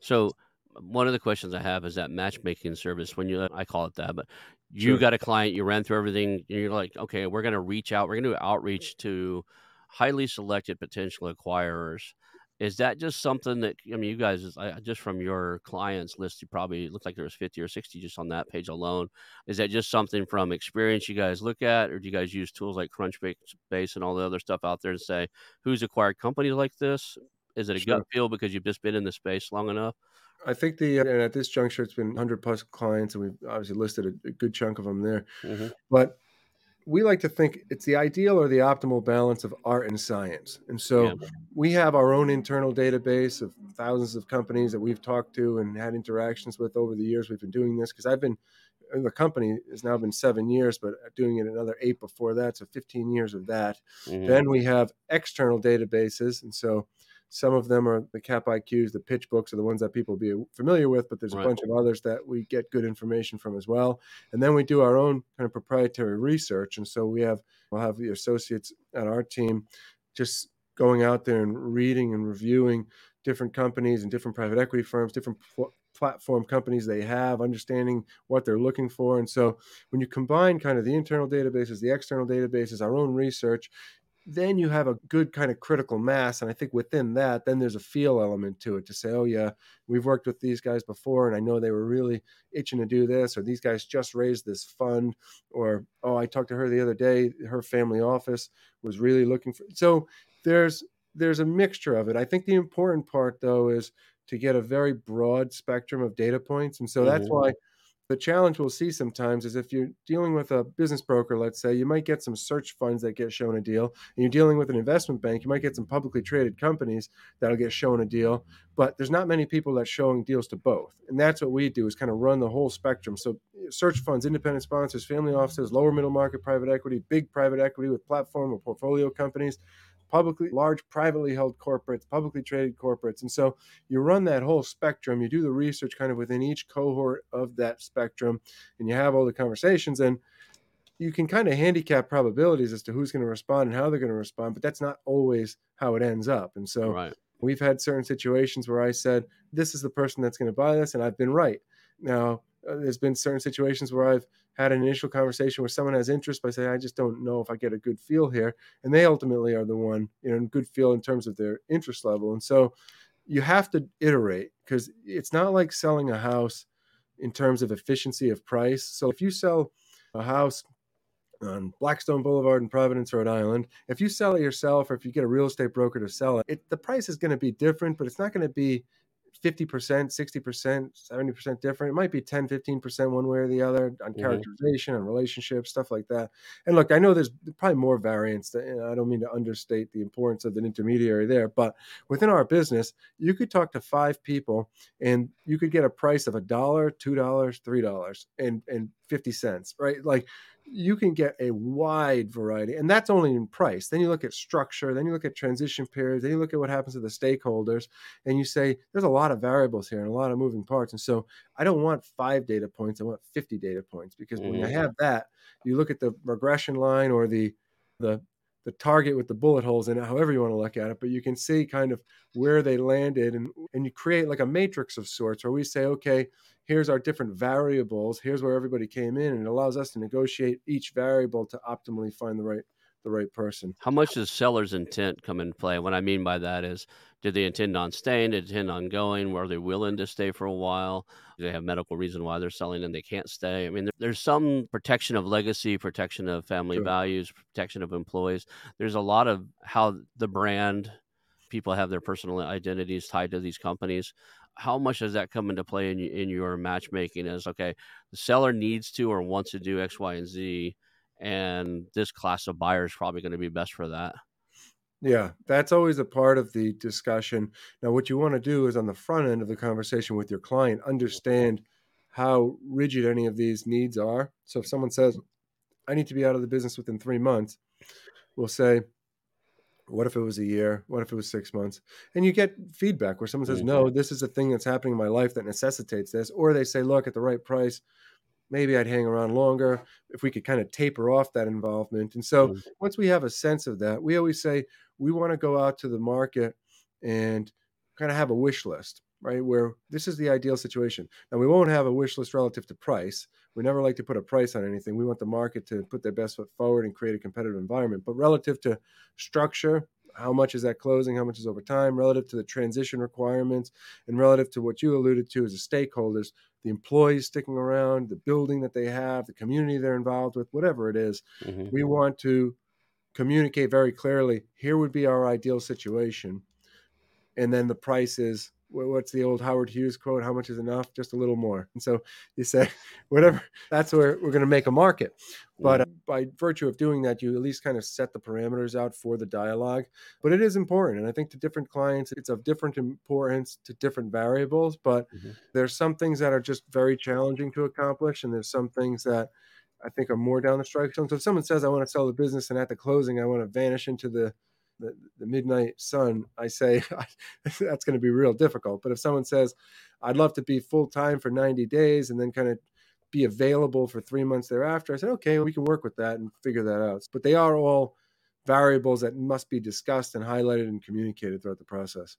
So one of the questions I have is that matchmaking service. When you, I call it that, but you sure. got a client, you ran through everything, you're like, okay, we're going to reach out, we're going to do outreach to highly selected potential acquirers is that just something that I mean, you guys just from your clients list, you probably looked like there was fifty or sixty just on that page alone. Is that just something from experience you guys look at, or do you guys use tools like Crunchbase and all the other stuff out there to say who's acquired companies like this? Is it a sure. gut feel because you've just been in the space long enough? I think the and at this juncture it's been 100 plus clients, and we've obviously listed a, a good chunk of them there. Mm-hmm. But we like to think it's the ideal or the optimal balance of art and science. And so yeah. we have our own internal database of thousands of companies that we've talked to and had interactions with over the years. We've been doing this because I've been the company has now been seven years, but doing it another eight before that, so 15 years of that. Mm-hmm. Then we have external databases, and so some of them are the Cap IQs, the PitchBooks are the ones that people be familiar with, but there's a bunch of others that we get good information from as well. And then we do our own kind of proprietary research. And so we have, we'll have the associates at our team just going out there and reading and reviewing different companies and different private equity firms, different platform companies they have, understanding what they're looking for. And so when you combine kind of the internal databases, the external databases, our own research, then you have a good kind of critical mass. And I think within that, then there's a feel element to it to say, oh, yeah, we've worked with these guys before and I know they were really itching to do this, or these guys just raised this fund, or oh, I talked to her the other day, her family office was really looking for. So there's there's a mixture of it. I think the important part though is to get a very broad spectrum of data points. And so that's mm-hmm. why the challenge we'll see sometimes is if you're dealing with a business broker, let's say, you might get some search funds that get shown a deal, and you're dealing with an investment bank, you might get some publicly traded companies that'll get shown a deal, but there's not many people that showing deals to both. And that's what we do is kind of run the whole spectrum. So search funds, independent sponsors, family offices, lower middle market private equity, big private equity with platform or portfolio companies publicly large privately held corporates, publicly traded corporates. And so you run that whole spectrum, you do the research kind of within each cohort of that spectrum, and you have all the conversations and you can kind of handicap probabilities as to who's going to respond and how they're going to respond, but that's not always how it ends up. And so right. we've had certain situations where I said, this is the person that's going to buy this, and I've been right. Now, uh, there's been certain situations where I've had an initial conversation where someone has interest, but say, I just don't know if I get a good feel here. And they ultimately are the one, you know, in good feel in terms of their interest level. And so you have to iterate because it's not like selling a house in terms of efficiency of price. So if you sell a house on Blackstone Boulevard in Providence, Rhode Island, if you sell it yourself or if you get a real estate broker to sell it, it the price is going to be different, but it's not going to be 50%, 60%, 70% different. It might be 10, 15% one way or the other on mm-hmm. characterization and relationships, stuff like that. And look, I know there's probably more variance. That, know, I don't mean to understate the importance of an intermediary there, but within our business, you could talk to five people and you could get a price of a dollar, two dollars, three dollars, and and 50 cents, right? Like you can get a wide variety, and that's only in price. Then you look at structure, then you look at transition periods, then you look at what happens to the stakeholders, and you say there's a lot of variables here and a lot of moving parts. And so I don't want five data points, I want 50 data points because mm-hmm. when I have that, you look at the regression line or the the the target with the bullet holes in it, however you want to look at it, but you can see kind of where they landed and, and you create like a matrix of sorts where we say, okay, here's our different variables, here's where everybody came in, and it allows us to negotiate each variable to optimally find the right the right person. How much does seller's intent come into play? What I mean by that is, did they intend on staying? Did they intend on going? Were they willing to stay for a while? Do they have medical reason why they're selling and they can't stay? I mean, there's some protection of legacy, protection of family sure. values, protection of employees. There's a lot of how the brand people have their personal identities tied to these companies how much does that come into play in, in your matchmaking as okay the seller needs to or wants to do x y and z and this class of buyer is probably going to be best for that. Yeah, that's always a part of the discussion. Now, what you want to do is on the front end of the conversation with your client, understand how rigid any of these needs are. So if someone says, I need to be out of the business within three months, we'll say, what if it was a year? What if it was six months? And you get feedback where someone says, mm-hmm. no, this is a thing that's happening in my life that necessitates this. Or they say, look, at the right price, maybe I'd hang around longer if we could kind of taper off that involvement. And so mm-hmm. once we have a sense of that, we always say we want to go out to the market and kind of have a wish list, right? Where this is the ideal situation. Now we won't have a wish list relative to price. We never like to put a price on anything. We want the market to put their best foot forward and create a competitive environment. But relative to structure, how much is that closing? How much is over time relative to the transition requirements and relative to what you alluded to as the stakeholders? the employees sticking around, the building that they have, the community they're involved with, whatever it is. Mm-hmm. We want to communicate very clearly here would be our ideal situation. And then the price is what's the old Howard Hughes quote? How much is enough? Just a little more. And so you say, whatever, that's where we're going to make a market. But uh, by virtue of doing that, you at least kind of set the parameters out for the dialogue. But it is important. And I think to different clients, it's of different importance to different variables. But mm-hmm. there's some things that are just very challenging to accomplish. And there's some things that I think are more down the strike zone. So if someone says, I want to sell the business and at the closing, I want to vanish into the the, the midnight sun, I say that's going to be real difficult. But if someone says, I'd love to be full time for 90 days and then kind of be available for three months thereafter, I said, okay, we can work with that and figure that out. But they are all variables that must be discussed and highlighted and communicated throughout the process.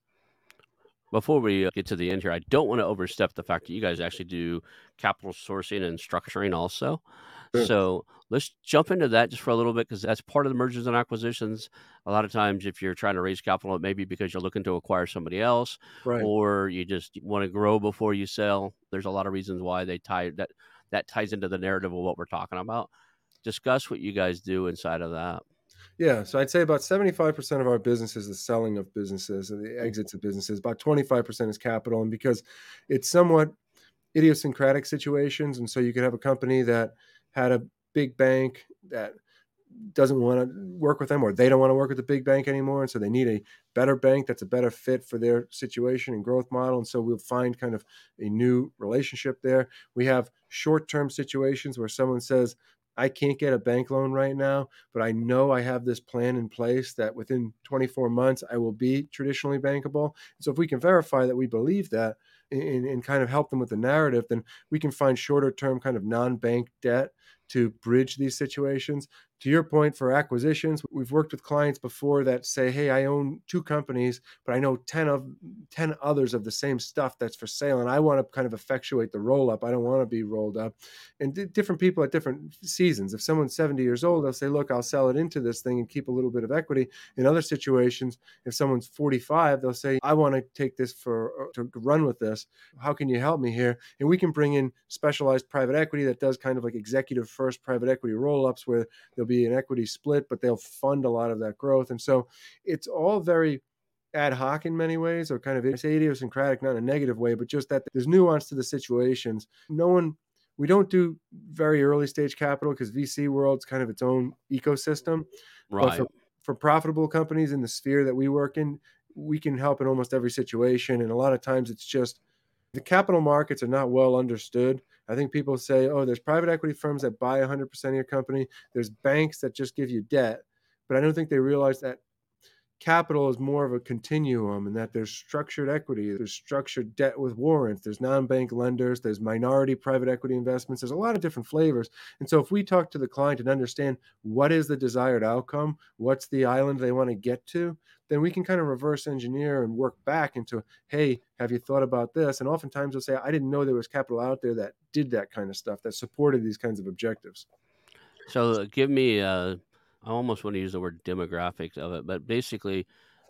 Before we uh, get to the end here, I don't want to overstep the fact that you guys actually do capital sourcing and structuring also. Sure. So let's jump into that just for a little bit because that's part of the mergers and acquisitions. A lot of times, if you're trying to raise capital, it may be because you're looking to acquire somebody else, right. or you just want to grow before you sell. There's a lot of reasons why they tie that that ties into the narrative of what we're talking about. Discuss what you guys do inside of that. Yeah, so I'd say about 75% of our business is the selling of businesses and the exits of businesses. About 25% is capital. And because it's somewhat idiosyncratic situations, and so you could have a company that had a big bank that doesn't want to work with them or they don't want to work with the big bank anymore and so they need a better bank that's a better fit for their situation and growth model and so we'll find kind of a new relationship there we have short-term situations where someone says I can't get a bank loan right now, but I know I have this plan in place that within 24 months I will be traditionally bankable. So if we can verify that we believe that and, and kind of help them with the narrative, then we can find shorter term kind of non bank debt to bridge these situations. To your point for acquisitions, we've worked with clients before that say, "Hey, I own two companies, but I know 10 of 10 others of the same stuff that's for sale and I want to kind of effectuate the roll up. I don't want to be rolled up." And d- different people at different seasons. If someone's 70 years old, they'll say, "Look, I'll sell it into this thing and keep a little bit of equity." In other situations, if someone's 45, they'll say, "I want to take this for uh, to run with this. How can you help me here?" And we can bring in specialized private equity that does kind of like executive first private equity roll ups where there'll be an equity split, but they'll fund a lot of that growth. And so it's all very ad hoc in many ways, or kind of I say idiosyncratic, not in a negative way, but just that there's nuance to the situations. No one we don't do very early stage capital because VC world's kind of its own ecosystem. Right. For, for, profitable companies in the sphere that we work in, we can help in almost every situation. And a lot of times it's just the capital markets are not well understood. I think people say, oh, there's private equity firms that buy 100% of your company, there's banks that just give you debt. But I don't think they realize that capital is more of a continuum and that there's structured equity, there's structured debt with warrants, there's non bank lenders, there's minority private equity investments, there's a lot of different flavors. And so if we talk to the client and understand what is the desired outcome, what's the island they want to get to, then we can kind of reverse engineer and work back into, hey, have you thought about this? And oftentimes they'll say, I didn't know there was capital out there that did that kind of stuff, that supported these kinds of objectives. So give me uh, I almost want to use the word demographics of it, but basically,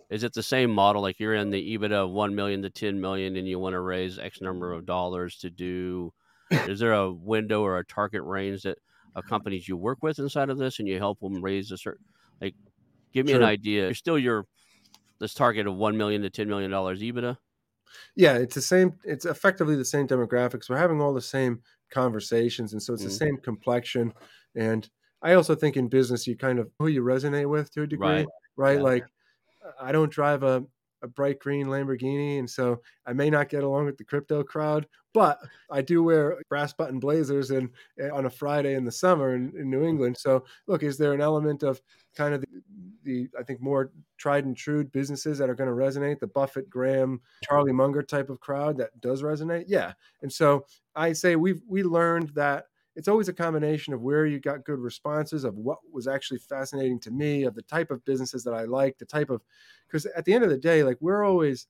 is it the same model? Like you're in the EBITDA of one million to ten million, and you want to raise X number of dollars to do. is there a window or a target range that companies you work with inside of this, and you help them raise a certain? Like, give me sure. an idea. You're still your this target of one million to ten million dollars EBITDA. Yeah, it's the same. It's effectively the same demographics. We're having all the same conversations, and so it's mm-hmm. the same complexion and I also think in business, you kind of who you resonate with to a degree, right? right? Yeah. Like, I don't drive a, a bright green Lamborghini, and so I may not get along with the crypto crowd, but I do wear brass button blazers and eh, on a Friday in the summer in, in New England. So, look, is there an element of kind of the, the, I think more tried and true businesses that are going to resonate, the Buffett, Graham, Charlie Munger type of crowd that does resonate? Yeah, and so I say we've we learned that it's always a combination of where you got good responses of what was actually fascinating to me of the type of businesses that i like the type of because at the end of the day like we're always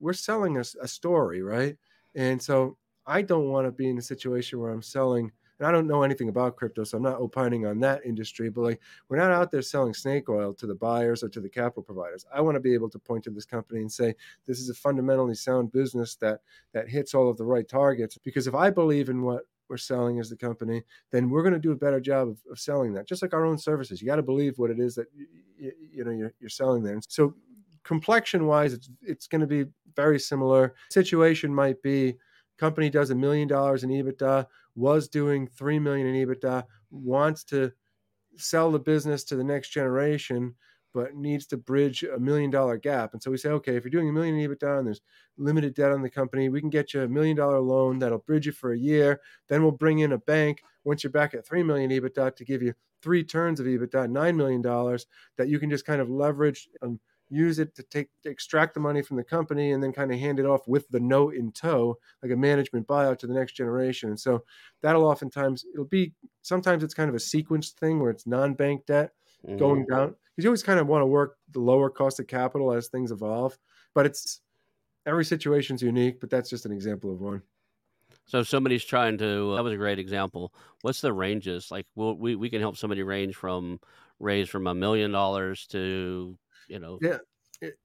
we're selling a, a story right? And so i don't want to be in a situation where i'm selling and i don't know anything about crypto so i'm not opining on that industry but like we're not out there selling snake oil to the buyers or to the capital providers. I want to be able to point to this company and say this is a fundamentally sound business that that hits all of the right targets because if i believe in what we're selling as the company, then we're going to do a better job of, of selling that. Just like our own services, you got to believe what it is that you, you know you're, you're selling there. And so, complexion wise, it's it's going to be very similar. Situation might be company does a million dollars in EBITDA, was doing three million in EBITDA, wants to sell the business to the next generation but needs to bridge a million dollar gap. And so we say, okay, if you're doing a million EBITDA and there's limited debt on the company, we can get you a million dollar loan that'll bridge you for a year. Then we'll bring in a bank once you're back at three million EBITDA to give you three turns of EBITDA, nine million dollars that you can just kind of leverage and use it to take to extract the money from the company and then kind of hand it off with the note in tow, like a management buyout to the next generation. And so that'll oftentimes it'll be sometimes it's kind of a sequenced thing where it's non-bank debt mm-hmm. going down because you always kind of want to work the lower cost of capital as things evolve. But it's every situation's unique, but that's just an example of one. So if somebody's trying to that was a great example. What's the ranges? Like we'll, we we can help somebody range from raise from a million dollars to you know Yeah.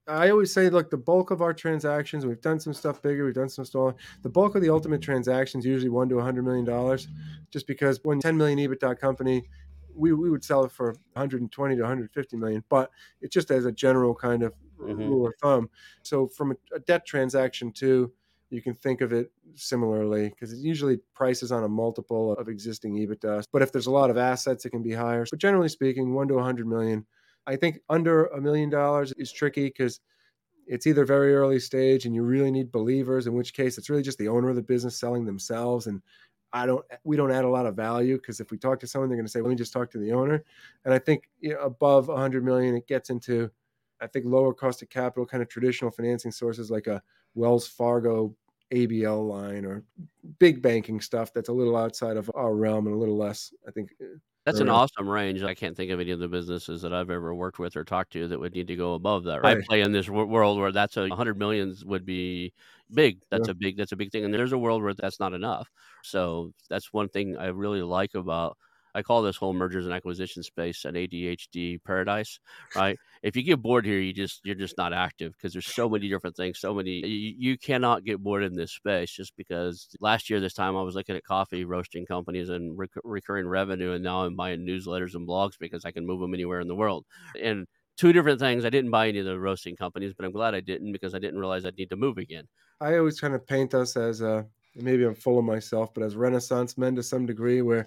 I always say, look, the bulk of our transactions, we've done some stuff bigger, we've done some smaller. The bulk of the ultimate transactions usually one to a hundred million dollars, just because when 10 million EBITDA company, we, we would sell it for 120 to 150 million, but it's just as a general kind of Mhm. rule of thumb. So from a, a debt transaction too, you can think of it similarly because it usually prices on a multiple of existing EBITDA. But if there's a lot of assets, it can be higher. But generally speaking, one to 100 million. I think under a million dollars is tricky because it's either very early stage and you really need believers, in which case it's really just the owner of the business selling themselves. And I don't, we don't add a lot of value because if we talk to someone, they're going to say, let me just talk to the owner. And I think you know, above 100 million, it gets into, I think, lower cost of capital, kind of traditional financing sources like a Wells Fargo ABL line or big banking stuff that's a little outside of our realm and a little less, I think. That's an awesome range. I can't think of any of the businesses that I've ever worked with or talked to that would need to go above that. I Right. play in this wor- world where that's a hundred millions would be big. That's Yeah. a big. That's a big thing. And there's a world where that's not enough. So that's one thing I really like about. I call this whole mergers and acquisition space an ADHD paradise, right? If you get bored here, you just you're just not active because there's so many different things, so many. You, you cannot get bored in this space just because last year this time I was looking at coffee roasting companies and rec- recurring revenue, and now I'm buying newsletters and blogs because I can move them anywhere in the world. And two different things. I didn't buy any of the roasting companies, but I'm glad I didn't because I didn't realize I'd need to move again. I always kind of paint us as uh, maybe I'm full of myself, but as Renaissance men to some degree, where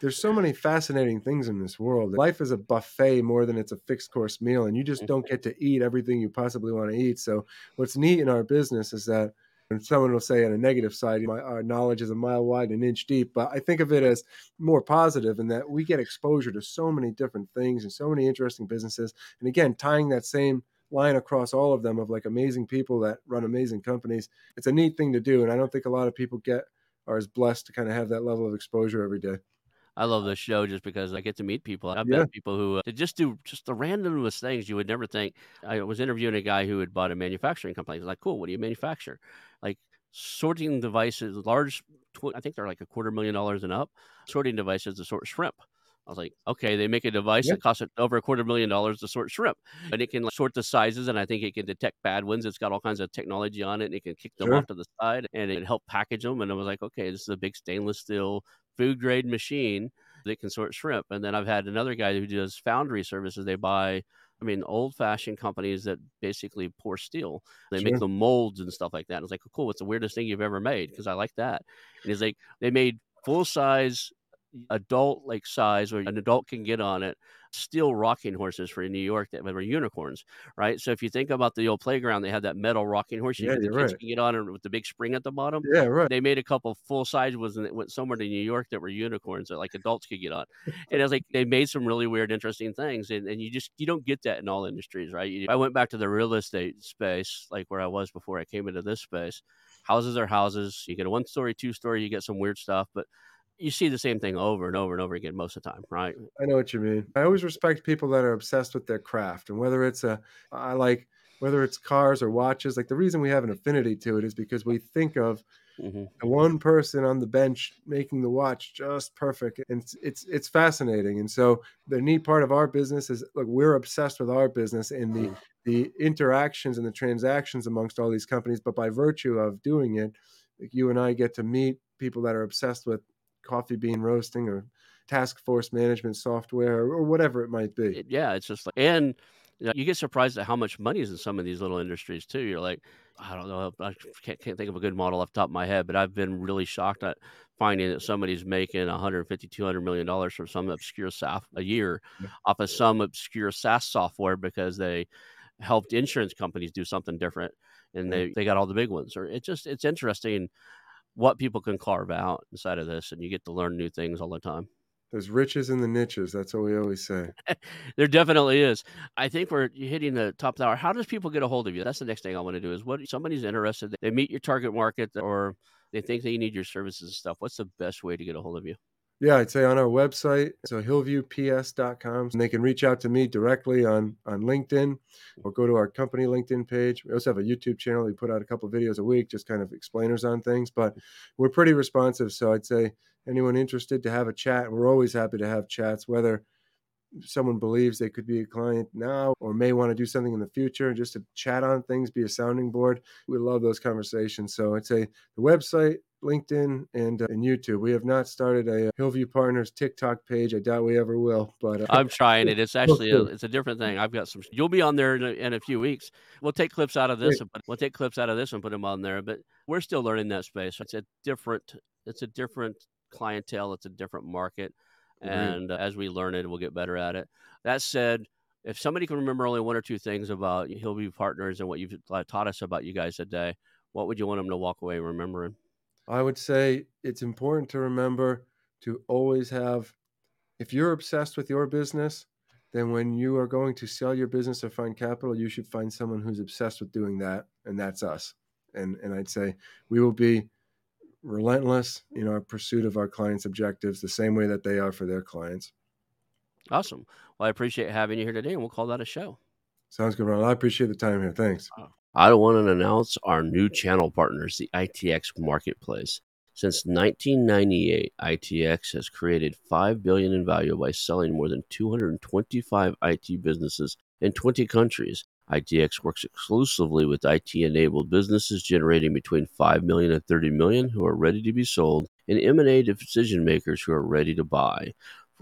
there's so many fascinating things in this world. Life is a buffet more than it's a fixed course meal, and you just don't get to eat everything you possibly want to eat. So, what's neat in our business is that, and someone will say on a negative side, my, our knowledge is a mile wide and an inch deep, but I think of it as more positive in that we get exposure to so many different things and so many interesting businesses. And again, tying that same line across all of them of like amazing people that run amazing companies. It's a neat thing to do. And I don't think a lot of people get are as blessed to kind of have that level of exposure every day. I love this show just because I get to meet people. I've Yeah. met people who uh, just do just the randomest things you would never think. I was interviewing a guy who had bought a manufacturing company. He's like, "Cool, what do you manufacture?" Like sorting devices, large. Tw- I think they're like a quarter million dollars and up. Sorting devices to sort shrimp. I was like, okay, they make a device Yeah. that costs over a quarter million dollars to sort shrimp, and it can like, sort the sizes, and I think it can detect bad ones. It's got all kinds of technology on it, and it can kick them Sure. off to the side, and it can help package them. And I was like, okay, this is a big stainless steel food grade machine that can sort shrimp. And then I've had another guy who does foundry services. They buy, I mean, old fashioned companies that basically pour steel. They make the molds and stuff like that. I was like, oh, cool, what's the weirdest thing you've ever made? Because I like that. And he's like, they made full size adult like size where an adult can get on it steel rocking horses for New York that were unicorns, right? So if you think about the old playground, they had that metal rocking horse. You Yeah, the kids right. can get on it with the big spring at the bottom Yeah, right. they made a couple full size ones and it went somewhere to New York that were unicorns that like adults could get on. And it was like they made some really weird, interesting things. And, and you just you don't get that in all industries, right? You, I went back to the real estate space, like where I was before I came into this space. Houses are houses. You get a one story, two story, you get some weird stuff, but you see the same thing over and over and over again most of the time, right? I know what you mean. I always respect people that are obsessed with their craft, and whether it's a, I like whether it's cars or watches. Like the reason we have an affinity to it is because we think of hmm the one person on the bench making the watch just perfect, and it's it's, it's fascinating. And so the neat part of our business is look, we're obsessed with our business and the Mhm. the interactions and the transactions amongst all these companies. But by virtue of doing it, like you and I get to meet people that are obsessed with coffee bean roasting or task force management software or whatever it might be. Yeah, it's just like, and you, know, you get surprised at how much money is in some of these little industries too. You're like, I don't know, I can't, can't think of a good model off the top of my head, but I've been really shocked at finding that somebody's making 150, 200 million dollars from some obscure SaaS a year off of some obscure SaaS software because they helped insurance companies do something different and they, they got all the big ones. Or it just, it's interesting what people can carve out inside of this and you get to learn new things all the time. There's riches in the niches. That's what we always say. There definitely is. I think we're hitting the top of the hour. How does people get a hold of you? That's the next thing I want to do. Is what somebody's interested. They meet your target market, or they think they need your services and stuff. What's the best way to get a hold of you? Yeah, I'd say on our website, so hillviewps.com. And they can reach out to me directly on, on LinkedIn or go to our company LinkedIn page. We also have a YouTube channel. We put out a couple videos a week, just kind of explainers on things, but we're pretty responsive. So I'd say anyone interested to have a chat, we're always happy to have chats, whether someone believes they could be a client now or may want to do something in the future, just to chat on things, be a sounding board. We love those conversations. So I'd say the website, LinkedIn, and, uh, and YouTube. We have not started a uh, Hill View Partners TikTok page. I doubt we ever will, but uh, I'm trying it. It's actually a, it's a different thing. I've got some. You'll be on there in a, in a few weeks. We'll take clips out of this, and put, we'll take clips out of this and put them on there. But we're still learning that space. It's a different. It's a different clientele. It's a different market. And uh, as we learn it, we'll get better at it. That said, if somebody can remember only one or two things about Hill View Partners and what you've taught us about you guys today, what would you want them to walk away remembering? I would say it's important to remember to always have, if you're obsessed with your business, then when you are going to sell your business or find capital, you should find someone who's obsessed with doing that, and that's us. And and I'd say we will be relentless in our pursuit of our clients' objectives the same way that they are for their clients. Awesome. Well, I appreciate having you here today, and we'll call that a show. Sounds good, Ron. I appreciate the time here. Thanks. I want to announce our new channel partners, the ITX Marketplace. Since 1998, ITX has created 5 billion in value by selling more than 225 IT businesses in 20 countries. ITX works exclusively with IT enabled businesses generating between 5 million and 30 million who are ready to be sold and M&A decision makers who are ready to buy.